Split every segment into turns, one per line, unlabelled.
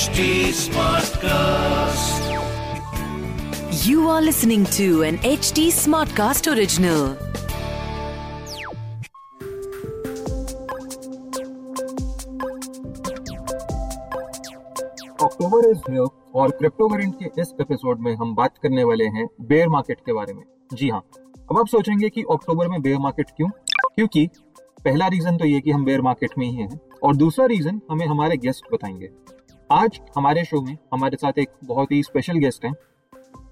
HT Smartcast.
You are listening to an HT Smartcast original.
October is here और crypto current के इस episode में हम बात करने वाले हैं बेयर मार्केट के बारे में जी हाँ अब आप सोचेंगे कि अक्टूबर में बेयर मार्केट क्यों क्योंकि पहला रीजन तो ये कि हम बेयर मार्केट में ही हैं और दूसरा रीजन हमें हमारे गेस्ट बताएँगे आज हमारे शो में हमारे साथ एक बहुत ही स्पेशल गेस्ट हैं,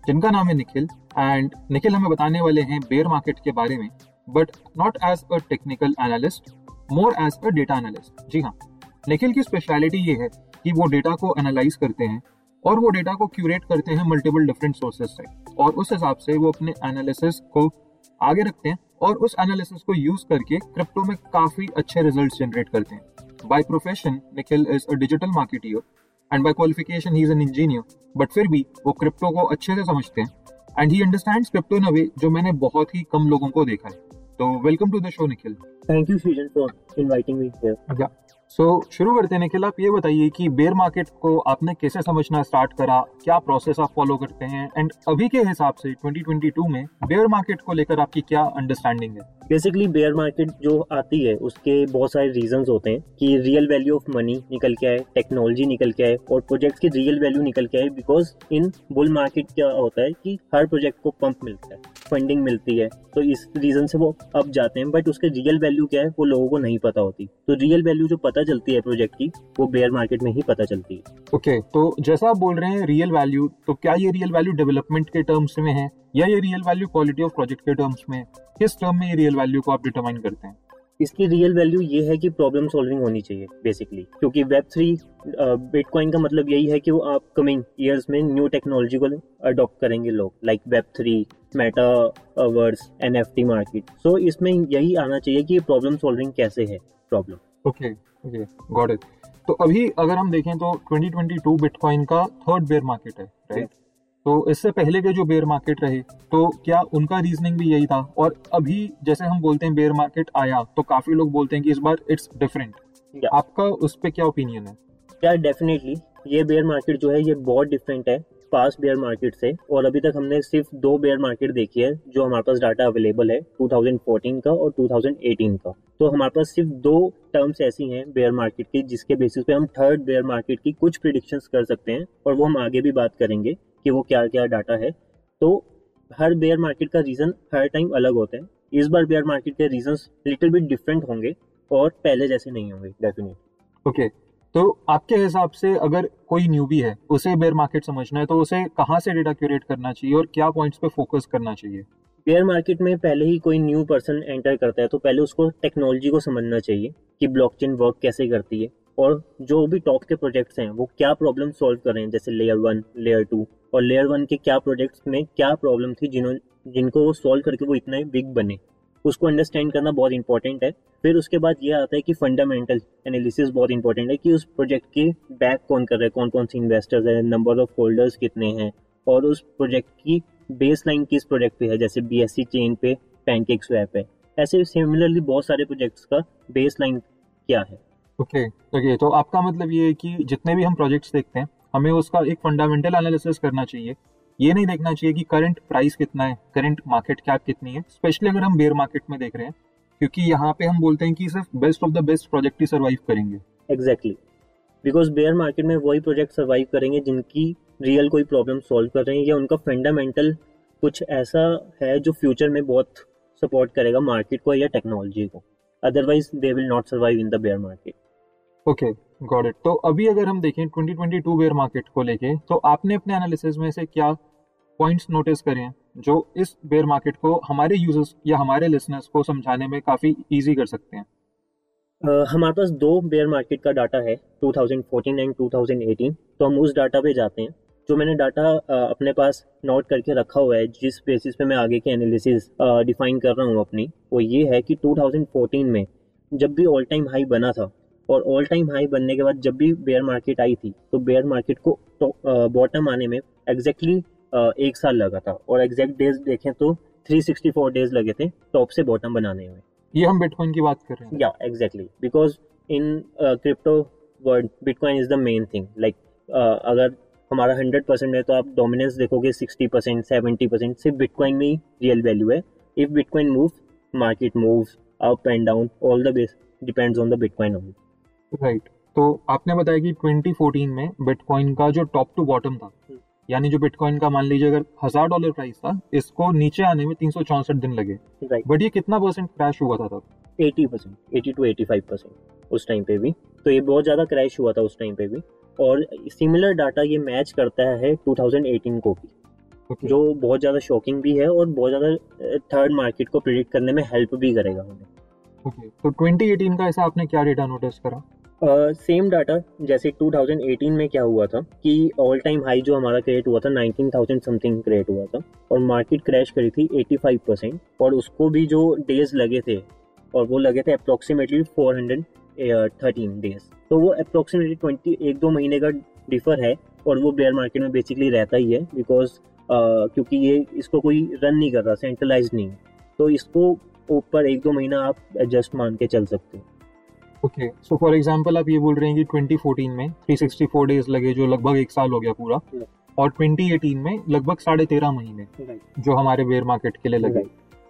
जिनका नाम है निखिल एंड निखिल हमें बताने वाले हैं बेयर मार्केट के बारे में but not as a technical analyst more as a data analyst जी हाँ निखिल की स्पेशलिटी ये है कि वो डेटा को एनालाइज करते हैं, और वो डेटा को क्यूरेट करते हैं मल्टीपल डिफरेंट सोर्सेज से, और उस हिसाब से वो अपने एनालिसिस को आगे रखते हैं, और उस एनालिसिस को यूज़ करके क्रिप्टो में काफ़ी अच्छे रिजल्ट्स जनरेट करते हैं. By profession Nikhil is a digital marketer and by qualification he is an engineer but फिर भी वो क्रिप्टो को अच्छे से समझते हैं. And he understands crypto in way जो मैंने बहुत ही कम लोगों को देखा है. तो welcome to the show Nikhil
Thank you, Srijan, for inviting me here.
So so, शुरू करते हैं निखिल आप ये बताइए कि बेयर मार्केट को आपने कैसे समझना स्टार्ट करा? क्या प्रोसेस आप फॉलो करते हैं? एंड अभी के हिसाब से 2022 में बेयर मार्केट को लेकर आपकी क्या अंडरस्टैंडिंग है?
बेसिकली बेयर मार्केट जो आती है उसके बहुत सारे रीजंस होते हैं कि रियल वैल्यू ऑफ़ मनी निकल के आए टेक्नोलॉजी निकल के आए और प्रोजेक्ट की रियल वैल्यू निकल के आए बिकॉज़ इन बुल मार्केट क्या होता है कि हर प्रोजेक्ट को पंप मिलता है फंडिंग मिलती है। तो इस रीजन से वो अप जाते हैं बट उसके रियल वैल्यू क्या है वो लोगों को नहीं पता होती। तो रियल वैल्यू जो पता चलती है प्रोजेक्ट की वो बेयर मार्केट में ही पता चलती है।
ओके okay, तो जैसा आप बोल रहे हैं रियल वैल्यू तो क्या ये रियल वैल्यू डेवलपमेंट के टर्म्स में है? या ये real value quality of project के टर्म्स में किस टर्म में ये रियल वैल्यू को आप डिटरमाइन करते हैं?
इसकी रियल वैल्यू ये है कि प्रॉब्लम सॉल्विंग होनी चाहिए बेसिकली क्योंकि वेब थ्री बिटकॉइन का मतलब यही है कि वो आप कमिंग ईयर्स में न्यू टेक्नोलॉजी को अडॉप्ट करेंगे लोग like web three metaverse N F T market so इसमें यही आना चाहिए कि प्रॉब्लम सॉल्विंग कैसे है problem
okay okay got it तो अभी अगर हम देखें तो 2022 बिटकॉइन का थर्ड बेयर मार्केट है राइट तो इससे पहले के जो बेयर मार्केट रहे तो क्या उनका रीजनिंग भी यही था? और अभी जैसे हम बोलते हैं बेयर मार्केट आया तो काफ़ी लोग बोलते हैं कि इस बार इट्स डिफरेंट. आपका उस पर क्या ओपिनियन है?
या डेफिनेटली ये बेयर मार्केट जो है ये बहुत डिफरेंट है पास्ट बेयर मार्केट से और अभी तक हमने सिर्फ़ दो बेयर मार्केट देखी है जो हमारे पास डाटा अवेलेबल है 2014 का और 2018 का। तो हमारे पास सिर्फ़ दो टर्म्स ऐसी हैं बेयर मार्केट की जिसके बेसिस पे हम थर्ड बेयर मार्केट की कुछ प्रिडिक्शंस कर सकते हैं और वो हम आगे भी बात करेंगे। कि वो क्या क्या डाटा है तो हर बेयर मार्केट का रीजन हर टाइम अलग होता है। इस बार बेयर मार्केट के रीजन लिटिल बिट डिफरेंट होंगे और पहले जैसे नहीं होंगे डेफिनेट
ओके तो आपके हिसाब से अगर कोई न्यूबी है उसे बेयर मार्केट समझना है तो उसे कहाँ से डेटा क्यूरेट करना चाहिए और क्या पॉइंट्स पे फोकस करना चाहिए?
बेयर मार्केट में पहले ही कोई न्यू पर्सन एंटर करता है तो पहले उसको टेक्नोलॉजी को समझना चाहिए कि ब्लॉकचेन वर्क कैसे करती है और जो भी टॉप के प्रोजेक्ट्स हैं वो क्या प्रॉब्लम सॉल्व कर रहे हैं जैसे लेयर वन लेयर टू और लेयर वन के क्या प्रोजेक्ट्स में क्या प्रॉब्लम थी जिन्हों जिनको वो सॉल्व करके वो इतने बिग बने। उसको अंडरस्टैंड करना बहुत इंपॉर्टेंट है। फिर उसके बाद ये आता है कि फंडामेंटल एनालिसिस बहुत इंपॉर्टेंट है कि उस प्रोजेक्ट के बैक कौन कर रहे हैं कौन कौन से इन्वेस्टर्स हैं नंबर ऑफ़ होल्डर्स कितने हैं और उस प्रोजेक्ट की बेस लाइन किस प्रोजेक्ट पे है जैसे बीएससी चेन पे पैनकेक स्वैप है ऐसे सिमिलरली बहुत सारे प्रोजेक्ट्स का बेस लाइन क्या है।
ओके okay, ओके okay, तो आपका मतलब ये है कि जितने भी हम प्रोजेक्ट्स देखते हैं हमें उसका एक फंडामेंटल एनालिसिस करना चाहिए। ये नहीं देखना चाहिए कि करंट प्राइस कितना है करंट मार्केट कैप कितनी है स्पेशली अगर हम बेयर मार्केट में देख रहे हैं क्योंकि यहाँ पे हम बोलते हैं कि सिर्फ़ best of the best project he survive करेंगे।
एग्जैक्टली बिकॉज़ बेयर मार्केट में वही प्रोजेक्ट सर्वाइव करेंगे जिनकी रियल कोई प्रॉब्लम सॉल्व कर रहे हैं या उनका फंडामेंटल कुछ ऐसा है जो फ्यूचर में बहुत सपोर्ट करेगा मार्केट को या टेक्नोलॉजी को. Otherwise they will not survive in the bear market
okay got it तो अभी अगर हम देखें 2022 बेयर मार्केट को लेके तो आपने अपने एनालिसिस में से क्या पॉइंट्स नोटिस करे जो इस बेयर मार्केट को हमारे यूज़र्स या हमारे लिसनर्स को समझाने में काफ़ी इजी कर सकते हैं?
Uh, हमारे पास दो बेयर मार्केट का डाटा है 2014 एंड 2018 तो हम उस डाटा पे जाते हैं जो मैंने डाटा uh, अपने पास नोट करके रखा हुआ है जिस बेसिस पे मैं आगे की एनालिसिस डिफाइन uh, कर रहा हूँ अपनी वो ये है कि 2014 में जब भी ऑल टाइम हाई बना था और ऑल टाइम हाई बनने के बाद जब भी बेयर मार्केट आई थी तो बेयर मार्केट को बॉटम आने में एग्जैक्टली एक साल लगा था। और एग्जैक्ट डेज़ देखें तो 364 डेज़ लगे थे टॉप से बॉटम बनाने में।
ये हम बिटकॉइन की बात कर रहे हैं।
या exactly because in crypto crypto bitcoin is the main thing like अगर हमारा हंड्रेड परसेंट है तो आप डोमिनेंस देखोगे सिक्सटी परसेंट सेवेंटी परसेंट सिर्फ़ बिटकॉइन में ही रियल वैल्यू है। If bitcoin move market move up and down all the base depends on the bitcoin only
right तो आपने बताया कि 2014 में बिटकॉइन का जो टॉप टू बॉटम था
हम्म।
यानी जो बिटकॉइन का मान लीजिए अगर हज़ार डॉलर प्राइस था इसको नीचे आने में तीन सौ चौंसठ दिन लगे।
राइट
बट ये कितना परसेंट क्रैश हुआ था तब?
Eighty percent eighty two eighty five percent उस टाइम पे भी। तो ये बहुत ज़्यादा क्रैश हुआ था उस टाइम पे भी। और सिमिलर डाटा ये मैच करता है 2018 को भी
Okay.
जो बहुत ज़्यादा शॉकिंग भी है और बहुत ज़्यादा थर्ड मार्केट को प्रिडिक्ट करने में हेल्प भी करेगा हमें
ओके तो 2018 का ऐसा आपने क्या डेटा नोटिस करा?
सेम uh, डाटा जैसे 2018 में क्या हुआ था कि ऑल टाइम हाई जो हमारा क्रिएट हुआ था 19,000 समथिंग क्रिएट हुआ था और मार्केट क्रैश करी थी 85 परसेंट और उसको भी जो डेज़ लगे थे और वो लगे थे अप्रोक्सीमेटली 413 डेज़ तो वो अप्रोक्सीमेटली 20 एक दो महीने का डिफर है और वो बेयर मार्केट में बेसिकली रहता ही है बिकॉज़ uh, क्योंकि ये इसको कोई रन नहीं कर रहा सेंट्रलाइज नहीं तो इसको ऊपर एक दो महीना आप एडजस्ट मान के चल सकते हो।
ओके सो फॉर एग्जांपल आप ये बोल रहे हैं कि 2014 में 364 डेज़ लगे जो लगभग एक साल हो गया पूरा
Yeah.
और 2018 में लगभग साढ़े तेरह महीने जो हमारे बेयर मार्केट के लिए लगे
Right.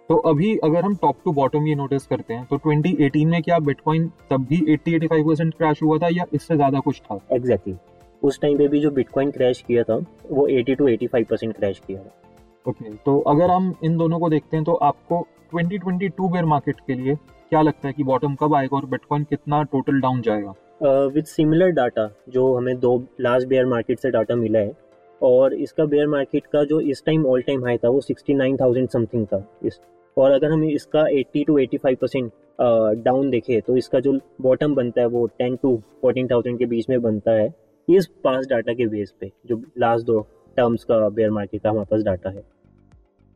तो अभी अगर हम टॉप टू बॉटम ये नोटिस करते हैं तो 2018 में क्या बिटकॉइन तब भी 80-85 परसेंट क्रैश हुआ था या इससे ज़्यादा कुछ था
एग्जैक्टली exactly. उस टाइम पे भी जो बिटकॉइन क्रैश किया था वो 80 टू 85 परसेंट क्रैश किया था
ओके okay, तो अगर हम इन दोनों को देखते हैं तो आपको 2022 बेयर मार्केट के लिए क्या लगता है कि बॉटम कब आएगा और बिटकॉइन कितना टोटल डाउन जाएगा?
विद सिमिलर डाटा जो हमें दो लास्ट बेयर मार्केट से डाटा मिला है और इसका बेयर मार्केट का जो इस टाइम ऑल टाइम हाई था वो 69,000 समथिंग था। इस और अगर हम इसका 80 टू 85 परसेंट डाउन देखें तो इसका जो बॉटम बनता है वो 10 टू 14,000 के बीच में बनता है इस पास डाटा के बेस पे जो लास्ट दो टर्म्स का बेयर मार्केट का हमारे पास डाटा है।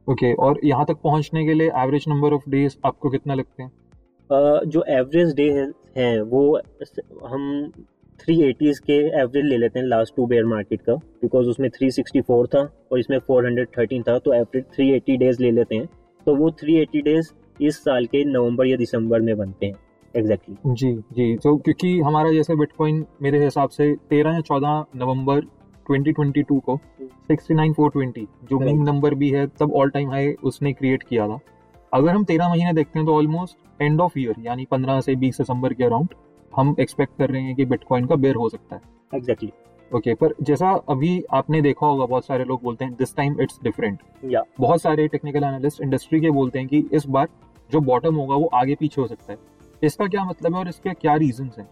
ओके okay, और यहाँ तक पहुँचने के लिए एवरेज नंबर ऑफ़ डेज़ आपको कितना लगते हैं?
जो एवरेज डे है, वो हम थ्री एटीज़ के एवरेज ले लेते हैं लास्ट टू बेयर मार्केट का बिकॉज़ उसमें थ्री सिक्सटी फोर था और इसमें फोर हंड्रेड थर्टीन था तो एवरेज थ्री एटी डेज़ ले लेते हैं तो वो थ्री एटी डेज़ इस साल के नवंबर या दिसंबर में बनते हैं एग्जैक्टली exactly.
जी जी तो क्योंकि हमारा जैसे बिटकॉइन मेरे हिसाब से 13 या 14 नवंबर 2022 को 69420 जो
Right.
मीन नंबर भी है तब ऑल टाइम हाई उसने क्रिएट किया था अगर हम 13 महीने देखते हैं तो ऑलमोस्ट एंड ऑफ़ ईयर यानी 15 से 20 दिसंबर के अराउंड हम एक्सपेक्ट कर रहे हैं कि बिटकॉइन का बेर हो सकता है।
Exactly exactly.
ओके okay, पर जैसा अभी आपने देखा होगा बहुत सारे लोग बोलते हैं दिस टाइम इट्स डिफरेंट
या।
बहुत सारे टेक्निकल एनालिस्ट इंडस्ट्री के बोलते हैं कि इस बार जो बॉटम होगा वो आगे पीछे हो सकता है। इसका क्या मतलब है और इसके क्या रीजन हैं?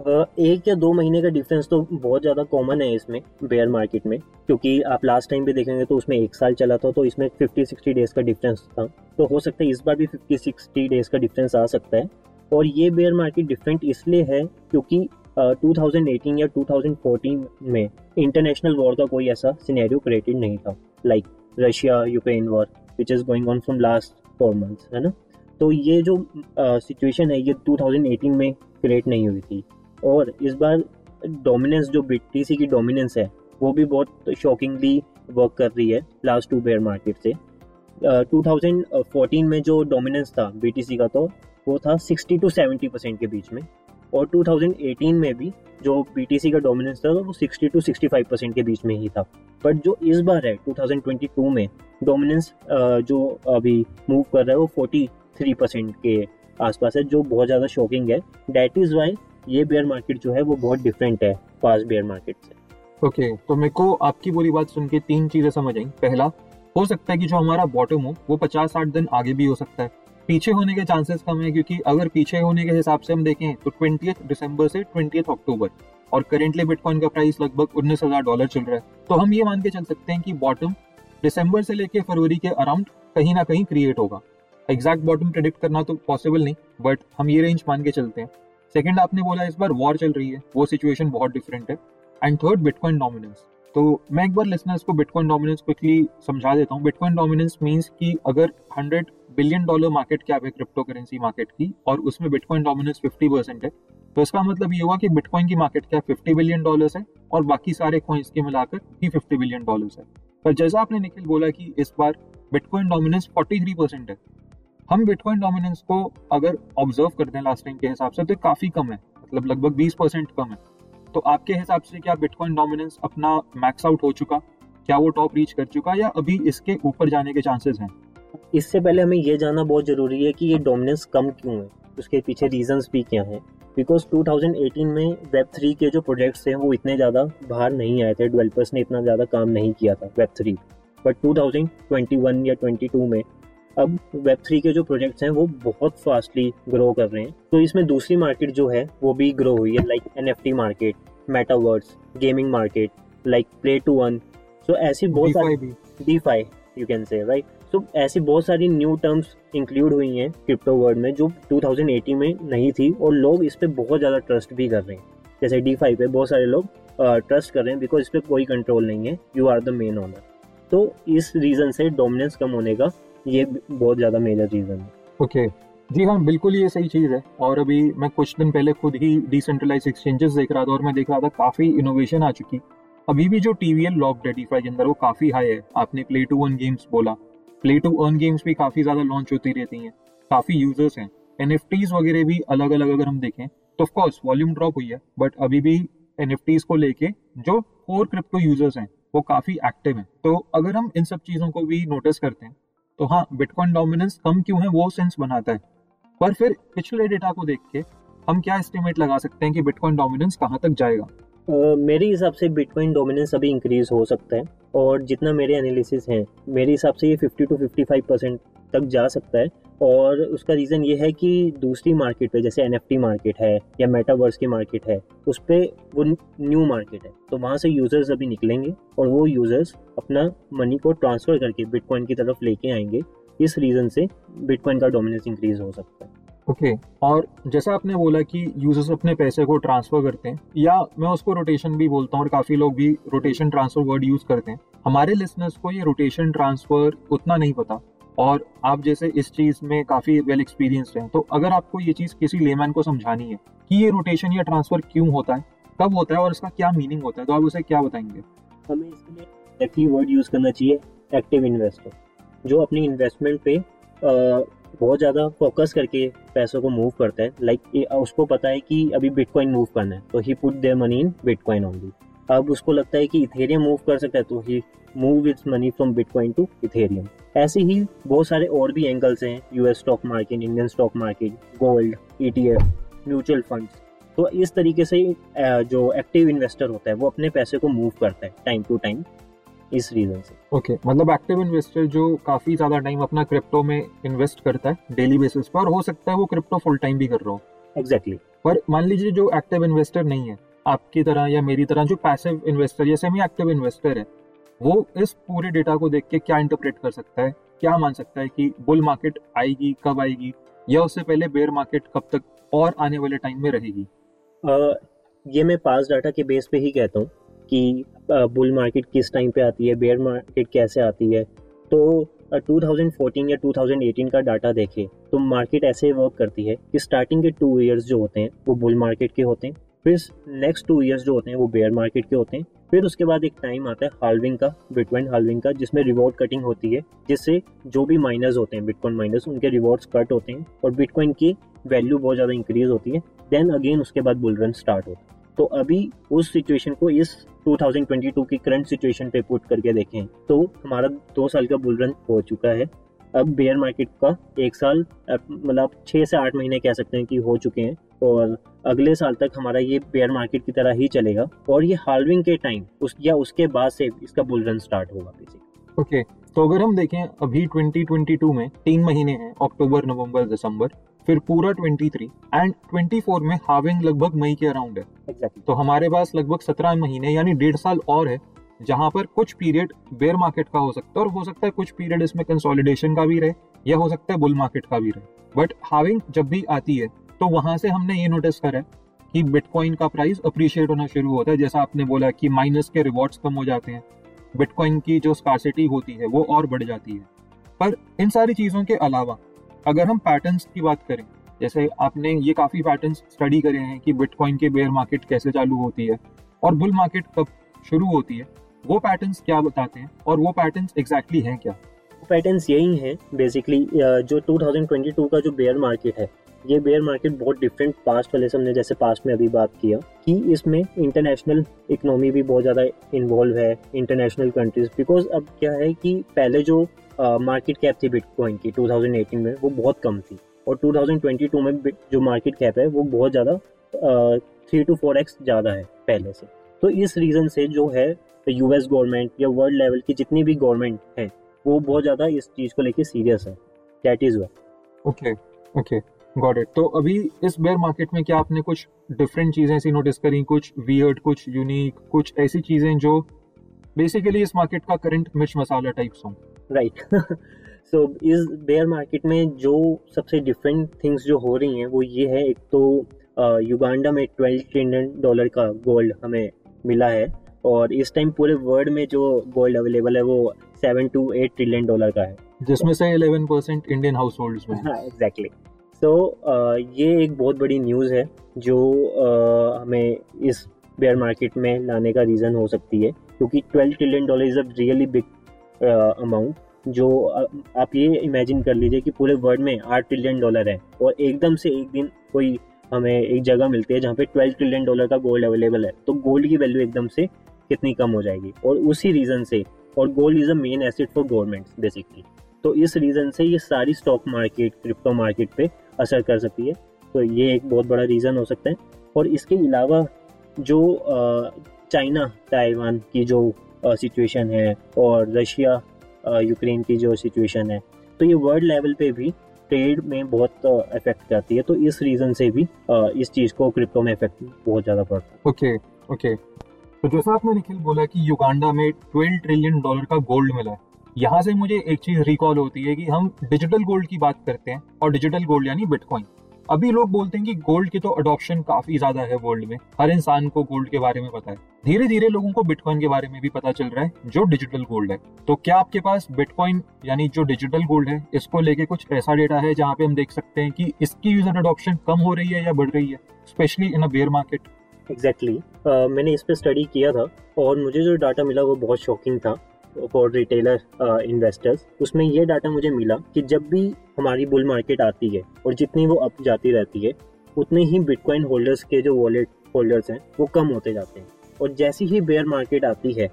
एक या दो महीने का डिफरेंस तो बहुत ज़्यादा कॉमन है इसमें बेयर मार्केट में। क्योंकि आप लास्ट टाइम भी देखेंगे तो उसमें एक साल चला था तो इसमें फिफ्टी सिक्सटी डेज़ का डिफरेंस था। तो हो सकता है इस बार भी फिफ्टी सिक्सटी डेज़ का डिफरेंस आ सकता है। और ये बेयर मार्केट डिफरेंट इसलिए है क्योंकि टू uh, 2018 या 2014 में इंटरनेशनल वॉर का कोई ऐसा सिनेरियो क्रिएटेड नहीं था। Like Russia Ukraine war which is going on from last four months है ना? तो ये जो सिचुएशन uh, है ये 2018 में क्रिएट नहीं हुई थी। और इस बार डोमिनेंस जो बीटीसी की डोमिनेंस है वो भी बहुत शॉकिंगली वर्क कर रही है लास्ट टू बेयर मार्केट से। uh, 2014 में जो डोमिनेंस था बीटीसी का तो वो था 60 टू 70 परसेंट के बीच में। और 2018 में भी जो बीटीसी का डोमिनेंस था तो वो 60 टू 65 परसेंट के बीच में ही था। बट जो इस बार है 2022 में डोमिनेंस जो अभी मूव कर रहा है वो 43 परसेंट के आसपास है जो बहुत ज़्यादा शॉकिंग है। डैट इज़ वाई ये बेयर मार्केट जो है वो बहुत डिफरेंट है पास बेयर मार्केट से।
ओके तो मेरे को आपकी बोली बात सुन के तीन चीज़ें समझ आई। पहला, हो सकता है कि जो हमारा बॉटम हो, वो पचास साठ दिन आगे भी हो सकता है। पीछे होने के चांसेस कम है क्योंकि अगर पीछे होने के हिसाब से हम देखें तो ट्वेंटी दिसंबर से ट्वेंटी अक्टूबर और करेंटली बिटकॉइन का प्राइस लगभग उन्नीस हज़ार डॉलर चल रहा है। तो हम ये मान के चल सकते हैं कि बॉटम दिसंबर से लेके फरवरी के अराउंड कहीं ना कहीं क्रिएट होगा। एग्जैक्ट बॉटम प्रेडिक्ट करना तो पॉसिबल नहीं बट हम ये रेंज मान के चलते हैं। सेकंड आपने बोला इस बार वॉर चल रही है, वो सिचुएशन बहुत डिफरेंट है। एंड थर्ड बिटकॉइन डोमिनेंस तो मैं एक बार लिसनर्स को बिटकॉइन डोमिनेंस क्विकली समझा देता हूँ। बिटकॉइन डोमिनेंस मीन्स कि अगर 100 बिलियन डॉलर मार्केट कैप है क्रिप्टो करेंसी मार्केट की और उसमें बिटकॉइन डोमिनेंस 50 परसेंट है तो इसका मतलब ये हुआ कि बिटकॉइन की मार्केट कैप 50 बिलियन डॉलर्स है और बाकी सारे कॉइन्स के मिलाकर ही फिफ्टी बिलियन डॉलर्स है। पर जैसा आपने निखिल बोला कि इस बार बिटकॉइन डोमिनेंस 43 परसेंट है हम बिटकॉइन डोमिनेंस को अगर ऑब्ज़र्व करते हैं लास्ट टाइम के हिसाब से तो काफ़ी कम है। मतलब लगभग 20 परसेंट कम है। तो आपके हिसाब से क्या बिटकॉइन डोमिनेंस अपना मैक्स आउट हो चुका? क्या वो टॉप रीच कर चुका? या अभी इसके ऊपर जाने के चांसेस हैं?
इससे पहले हमें ये जानना बहुत ज़रूरी है कि ये डोमिनेंस कम क्यों है? उसके पीछे रीजंस भी क्या हैं? बिकॉज़ 2018 में वेब थ्री के जो प्रोजेक्ट्स हैं वो इतने ज़्यादा बाहर नहीं आए थे। डेवलपर्स ने इतना ज़्यादा काम नहीं किया था वेब थ्री बट 2021 या 22 में अब वेब थ्री के जो प्रोजेक्ट्स हैं वो बहुत फास्टली ग्रो कर रहे हैं। तो इसमें दूसरी मार्केट जो है वो भी ग्रो हुई है like N F T market metaverse gaming market like play to one so ऐसी बहुत सारी DeFi you can say right so ऐसी बहुत सारी न्यू टर्म्स इंक्लूड हुई हैं क्रिप्टो वर्ल्ड में जो 2018 में नहीं थी और लोग इस पर बहुत ज़्यादा ट्रस्ट भी कर रहे हैं। जैसे डी फाई पे बहुत सारे लोग ट्रस्ट कर रहे हैं बिकॉज़ इस पर कोई कंट्रोल नहीं है। You are the main owner तो इस रीज़न से डोमिनेंस कम होने का ये बहुत ज़्यादा मेजर रीज़न है।
ओके. जी हाँ बिल्कुल ये सही चीज़ है। और अभी मैं कुछ दिन पहले खुद ही डिसेंट्रलाइज एक्सचेंजेस देख रहा था और मैं देख रहा था काफ़ी इनोवेशन आ चुकी। अभी भी जो टीवीएल लॉक डेटिफाई के अंदर वो काफ़ी हाई है। आपने प्ले टू वन गेम्स बोला। प्ले टू अर्न गेम्स भी काफ़ी ज़्यादा लॉन्च होती रहती हैं। काफ़ी यूज़र्स हैं। एन वगैरह भी अलग अलग अगर हम देखें तो ऑफकोर्स वॉल्यूम ड्रॉप हुई है बट अभी भी एन को लेके जो फोर क्रिप्टो यूज़र्स हैं, वो काफ़ी एक्टिव हैं। तो अगर हम इन सब चीज़ों को भी नोटिस करते हैं तो हाँ बिटकॉइन डोमिनेंस कम क्यों है, वो सेंस बनाता है। पर फिर पिछले डेटा को देख के हम क्या एस्टिमेट लगा सकते हैं कि बिटकॉइन डोमिनेंस कहाँ तक जाएगा?
मेरे हिसाब से बिटकॉइन डोमिनेंस अभी इंक्रीज हो सकता है और जितना मेरे एनालिसिस हैं, मेरे हिसाब से ये 50 टू 55 परसेंट तक जा सकता है और उसका रीज़न ये है कि दूसरी मार्केट पे, जैसे एनएफटी मार्केट है या मेटावर्स की मार्केट है, उस पर वो न्यू मार्केट है। तो वहाँ से यूज़र्स अभी निकलेंगे और वो यूज़र्स अपना मनी को ट्रांसफ़र करके बिटकॉइन की तरफ़ लेके आएँगे। इस रीज़न से बिटकॉइन का डोमिनेंस इंक्रीज हो सकता है।
Okay okay. और जैसा आपने बोला कि यूज़र्स अपने पैसे को ट्रांसफ़र करते हैं, या मैं उसको रोटेशन भी बोलता हूँ और काफ़ी लोग भी रोटेशन ट्रांसफ़र वर्ड यूज़ करते हैं, हमारे लिसनर्स को ये रोटेशन ट्रांसफ़र उतना नहीं पता और आप जैसे इस चीज़ में काफ़ी वेल एक्सपीरियंस हैं तो अगर आपको ये चीज़ किसी लेमैन को समझानी है कि ये रोटेशन या ट्रांसफ़र क्यों होता है, कब होता है और इसका क्या मीनिंग होता है तो आप उसे क्या बताएँगे
हमें इसके लिए वर्ड यूज़ करना चाहिए एक्टिव इन्वेस्टर जो अपनी इन्वेस्टमेंट पे बहुत ज़्यादा फोकस करके पैसों को मूव करता है। लाइक like, उसको पता है कि अभी बिटकॉइन मूव करना है। तो he put their money in bitcoin only अब उसको लगता है कि इथेरियम मूव कर सकता है तो he move its money from bitcoin to ethereum ऐसे ही बहुत सारे और भी एंगल्स हैं। US stock market Indian stock market gold ETF mutual funds तो इस तरीके से जो एक्टिव इन्वेस्टर होता है वो अपने पैसे को मूव करता है टाइम टू टाइम इस रीजन से।
ओके okay, मतलब एक्टिव इन्वेस्टर जो काफ़ी ज़्यादा टाइम अपना क्रिप्टो में इन्वेस्ट करता है डेली बेसिस पर हो सकता है वो क्रिप्टो फुल टाइम भी कर रहा हो।
Exactly exactly.
पर मान लीजिए जो एक्टिव इन्वेस्टर नहीं है आपकी तरह या मेरी तरह जो पैसिव इन्वेस्टर या सेमी एक्टिव इन्वेस्टर है वो इस पूरे डेटा को देख के क्या इंटरप्रेट कर सकता है क्या मान सकता है कि बुल मार्केट आएगी कब आएगी या उससे पहले बेयर मार्केट कब तक और आने वाले टाइम में रहेगी?
uh, ये मैं पास डाटा के बेस पे ही कहता हूँ। कि बुल मार्केट किस टाइम पे आती है बेयर मार्केट कैसे आती है? तो 2014 या 2018 का डाटा देखें तो मार्केट ऐसे वर्क करती है कि स्टार्टिंग के टू ईयर्स जो होते हैं, वो बुल मार्केट के होते हैं, फिर नेक्स्ट टू ईयर्स जो होते हैं, वो बेयर मार्केट के होते हैं, फिर उसके बाद एक टाइम आता है हालविंग का बिटकॉइन हालविंग का, जिसमें रिवॉर्ड कटिंग होती है, जिससे जो भी माइनर्स होते हैं बिटकॉइन माइनर्स उनके रिवॉर्ड्स कट होते हैं और बिटकॉइन की वैल्यू बहुत ज़्यादा इंक्रीज होती है देन अगेन उसके बाद बुल रन स्टार्ट होता है। तो अभी उस सिचुएशन को इस 2022 की करंट सिचुएशन पे पुट करके देखें तो हमारा दो साल का बुल रन हो चुका है। अब बेयर मार्केट का एक साल मतलब छः से आठ महीने कह सकते हैं कि हो चुके हैं और अगले साल तक हमारा ये बेयर मार्केट की तरह ही चलेगा और ये हार्विंग के टाइम उस या उसके बाद से इसका बुल रन स्टार्ट होगा
ओके okay, तो अगर हम देखें अभी 2022 में तीन महीने हैं अक्टूबर नवंबर दिसंबर फिर पूरा 23 एंड 24 में हाविंग लगभग मई के अराउंड है।
Exactly.
तो हमारे पास लगभग सत्रह महीने यानी डेढ़ साल और है जहाँ पर कुछ पीरियड बेयर मार्केट का हो सकता है और हो सकता है कुछ पीरियड इसमें कंसोलिडेशन का भी रहे या हो सकता है बुल मार्केट का भी रहे। बट हाविंग जब भी आती है तो वहाँ से हमने ये नोटिस करा कि बिटकॉइन का प्राइस अप्रिशिएट होना शुरू होता है। जैसा आपने बोला कि माइनस के रिवॉर्ड्स कम हो जाते हैं बिटकॉइन की जो स्कार्सिटी होती है वो और बढ़ जाती है। पर इन सारी चीज़ों के अलावा अगर हम पैटर्न्स की बात करें, जैसे आपने ये काफ़ी पैटर्न स्टडी करे हैं कि बिटकॉइन के बेयर मार्केट कैसे चालू होती है और बुल मार्केट कब शुरू होती है, वो पैटर्न्स क्या बताते हैं और वो पैटर्न्स एग्जैक्टली हैं क्या?
पैटर्न्स यही हैं बेसिकली जो 2022 का जो बेयर मार्केट है, ये बेयर मार्केट बहुत डिफरेंट पास्ट वाले से हमने जैसे पास्ट में अभी बात किया कि इसमें इंटरनेशनल इकोनॉमी भी बहुत ज़्यादा इन्वॉल्व है इंटरनेशनल कंट्रीज़ बिकॉज़ अब क्या है कि पहले जो मार्केट कैप थी बिटकॉइन की 2018 में, वो बहुत कम थी। और 2022 में जो मार्केट कैप है, वो बहुत ज़्यादा थ्री टू फोर एक्स ज़्यादा है पहले से। तो इस रीज़न से जो है यूएस गवर्नमेंट या वर्ल्ड लेवल की जितनी भी गवर्नमेंट है, वो बहुत ज़्यादा इस चीज़ को लेके सीरियस है। That is why
okay okay got it तो अभी इस बेयर मार्केट में क्या आपने कुछ डिफरेंट चीज़ें ऐसी नोटिस करी? कुछ वियर्ड कुछ यूनिक कुछ ऐसी चीज़ें जो बेसिकली इस मार्केट का करंट मिर्च मसाला टाइप्स हों।
राइट सो इस बेयर मार्केट में जो सबसे डिफरेंट थिंग्स जो हो रही हैं वो ये है एक तो युगांडा में ट्वेल्व ट्रिलियन डॉलर का गोल्ड हमें मिला है और इस टाइम पूरे वर्ल्ड में जो गोल्ड अवेलेबल है वो seven two eight trillion dollar का है।
जिसमें से eleven percent Indian household में।
हाँ एग्जैक्टली तो ये एक बहुत बड़ी न्यूज़ है जो uh, हमें इस बेयर मार्केट में लाने का रीज़न हो सकती है क्योंकि twelve trillion dollar is a really big amount जो आप ये इमेजिन कर लीजिए कि पूरे वर्ल्ड में आठ ट्रिलियन डॉलर है और एकदम से एक दिन कोई हमें एक जगह मिलती है जहाँ पे ट्वेल्व ट्रिलियन डॉलर का गोल्ड अवेलेबल है तो गोल्ड की वैल्यू एकदम से कितनी कम हो जाएगी? और उसी रीज़न से, और gold is a main asset for government basically तो इस रीज़न से ये सारी स्टॉक मार्केट क्रिप्टो मार्केट पे असर कर सकती है। तो ये एक बहुत बड़ा रीज़न हो सकता है। और इसके अलावा जो चाइना, ताइवान की जो सिचुएशन है और रशिया यूक्रेन की जो सिचुएशन है तो ये वर्ल्ड लेवल पे भी ट्रेड में बहुत इफ़ेक्ट करती है तो इस रीज़न से भी इस चीज़ को क्रिप्टो में इफ़ेक्ट बहुत ज़्यादा पड़ता है।
ओके ओके तो जैसा आपने निखिल बोला कि युगांडा में ट्वेल्व ट्रिलियन डॉलर का गोल्ड मिला है, यहाँ से मुझे एक चीज़ रिकॉल होती है कि हम डिजिटल गोल्ड की बात करते हैं, और डिजिटल गोल्ड यानी बिटकॉइन अभी लोग बोलते हैं कि गोल्ड की तो अडॉप्शन काफ़ी ज़्यादा है वर्ल्ड में। हर इंसान को गोल्ड के बारे में पता है। धीरे धीरे लोगों को बिटकॉइन के बारे में भी पता चल रहा है, जो डिजिटल गोल्ड है। तो क्या आपके पास बिटकॉइन यानी जो डिजिटल गोल्ड है, इसको लेके कुछ ऐसा डेटा है जहाँ पे हम देख सकते हैं कि इसकी यूज़र अडॉप्शन कम हो रही है या बढ़ रही है specially in a bear market
exactly मैंने इस पर स्टडी किया था और मुझे जो डाटा मिला वो बहुत शॉकिंग था। फॉर रिटेलर इन्वेस्टर्स उसमें ये डाटा मुझे मिला कि जब भी हमारी बुल मार्केट आती है और जितनी वो अप जाती रहती है, उतने ही बिटकॉइन होल्डर्स के जो वॉलेट होल्डर्स हैं, वो कम होते जाते हैं। और जैसी ही बेयर मार्केट आती है,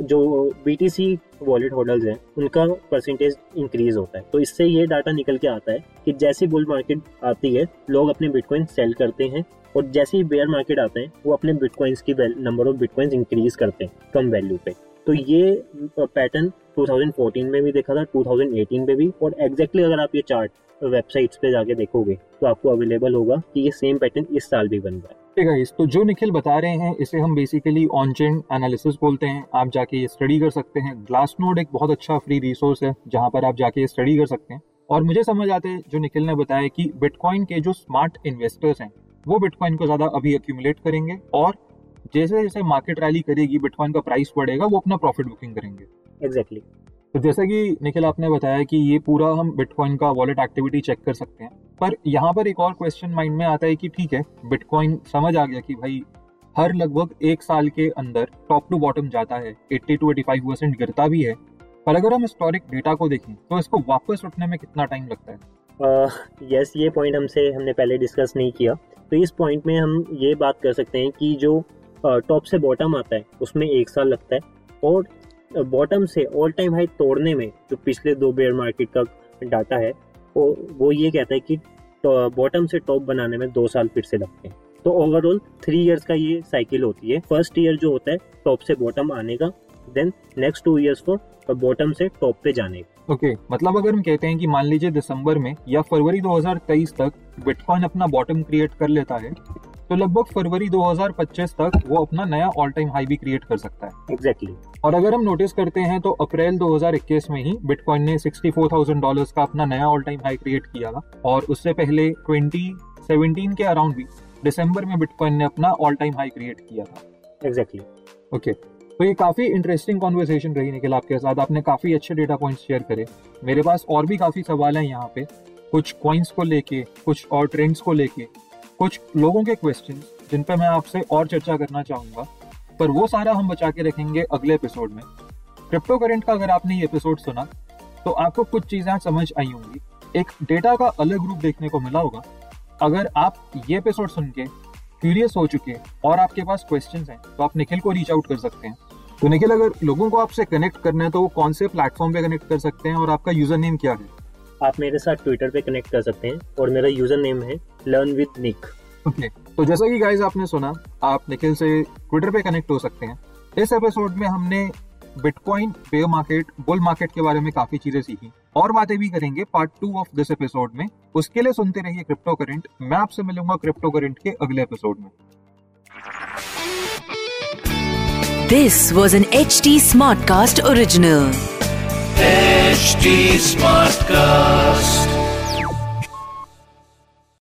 जो B T C wallet holders हैं, उनका परसेंटेज इंक्रीज होता है। तो इससे ये डाटा निकल के आता है कि जैसी बुल मार्केट आती है, लोग अपने बिटकॉइन सेल करते हैं और जैसे ही बेयर मार्केट आते हैं, वो अपने बिटकॉइंस की नंबर ऑफ़ बिटकॉइंस इंक्रीज करते हैं, कम वैल्यू पे। तो ये पैटर्न 2014 में भी देखा था 2018 में भी। और एग्जैक्टली अगर आप ये चार्ट वेबसाइट्स पे जाके देखोगे तो आपको अवेलेबल होगा कि ये सेम पैटर्न इस साल भी बन रहा है।
है तो जो निखिल बता रहे हैं, इसे हम बेसिकली ऑन चेन एनालिसिस बोलते हैं। आप जाके ये स्टडी कर सकते हैं। ग्लास नोड एक बहुत अच्छा फ्री रिसोर्स है, जहाँ पर आप जाके स्टडी कर सकते हैं। और मुझे समझ आते हैं, जो निखिल ने बताया कि बिटकॉइन के जो स्मार्ट इन्वेस्टर्स हैं, वो बिटकॉइन को ज़्यादा अभी एक्यूमुलेट करेंगे और जैसे जैसे मार्केट रैली करेगी बिटकॉइन का प्राइस बढ़ेगा वो अपना प्रॉफिट बुकिंग करेंगे।
Exactly exactly.
तो जैसा कि निखिल आपने बताया कि ये पूरा हम बिटकॉइन का वॉलेट एक्टिविटी चेक कर सकते हैं। पर यहाँ पर एक और क्वेश्चन माइंड में आता है कि ठीक है बिटकॉइन समझ आ गया कि भाई हर लगभग एक साल के अंदर टॉप टू बॉटम जाता है 80 टू 85 परसेंट गिरता भी है। पर अगर हम हिस्टोरिक डेटा को देखें तो इसको वापस उठने में कितना टाइम लगता है?
यस uh, yes, ये पॉइंट हमसे हमने पहले डिस्कस नहीं किया। तो इस पॉइंट में हम ये बात कर सकते हैं कि जो टॉप से बॉटम आता है उसमें एक साल लगता है। और बॉटम से ऑल टाइम हाई तोड़ने में जो पिछले दो बेयर मार्केट का डाटा है वो वो ये कहता है कि बॉटम से टॉप बनाने में दो साल फिर से लगते हैं। तो ओवरऑल थ्री इयर्स का ये साइकिल होती है। फ़र्स्ट ईयर जो होता है टॉप से बॉटम आने का then next two years for bottom से टॉप पे जाने का।
ओके okay, मतलब अगर हम कहते हैं कि मान लीजिए दिसंबर में या फरवरी 2023 तक बिटकॉइन अपना बॉटम क्रिएट कर लेता है तो लगभग फरवरी 2025 तक वो अपना नया ऑल टाइम हाई भी क्रिएट कर सकता है।
Exactly exactly.
और अगर हम नोटिस करते हैं तो अप्रैल 2021 में ही बिटकॉइन ने 64,000 डॉलर्स का अपना नया ऑल टाइम हाई क्रिएट किया था। और उससे पहले 2017 के अराउंड भी दिसंबर में बिटकॉइन ने अपना ऑल टाइम हाई क्रिएट किया था।
Exactly
exactly. Okay okay. तो ये काफ़ी इंटरेस्टिंग कॉन्वर्सेशन रही निखिल आपके साथ। आपने काफ़ी अच्छे डेटा पॉइंट्स शेयर करे। मेरे पास और भी काफ़ी सवाल हैं यहाँ पे। कुछ कॉइन्स को लेके कुछ और ट्रेंड्स को लेके। कुछ लोगों के क्वेश्चन जिन पर मैं आपसे और चर्चा करना चाहूँगा, पर वो सारा हम बचा के रखेंगे अगले एपिसोड में। क्रिप्टो करेंट का अगर आपने ये एपिसोड सुना तो आपको कुछ चीज़ें समझ आई होंगी। एक डेटा का अलग रूप देखने को मिला होगा। अगर आप ये एपिसोड सुन के क्यूरियस हो चुके और आपके पास क्वेश्चंस हैं तो आप निखिल को रीच आउट कर सकते हैं। तो निखिल, अगर लोगों को आपसे कनेक्ट करना है तो वो कौन से प्लेटफॉर्म पे कनेक्ट कर सकते हैं और आपका यूज़र नेम क्या है?
आप मेरे साथ ट्विटर पे कनेक्ट कर सकते हैं और मेरा यूज़र नेम है लर्न विद निक
ओके तो जैसा कि गाइस आपने सुना आप निखिल से ट्विटर पे कनेक्ट हो सकते हैं। इस एपिसोड में हमने bitcoin bear market bull market के बारे में काफ़ी चीज़ें सीखी और बातें भी करेंगे part two of this episode में। उसके लिए सुनते रहिए क्रिप्टो करेंट मैं आपसे मिलूँगा क्रिप्टो करेंट के अगले एपिसोड में।
This was an HT Smartcast original.
Smart Smartcast.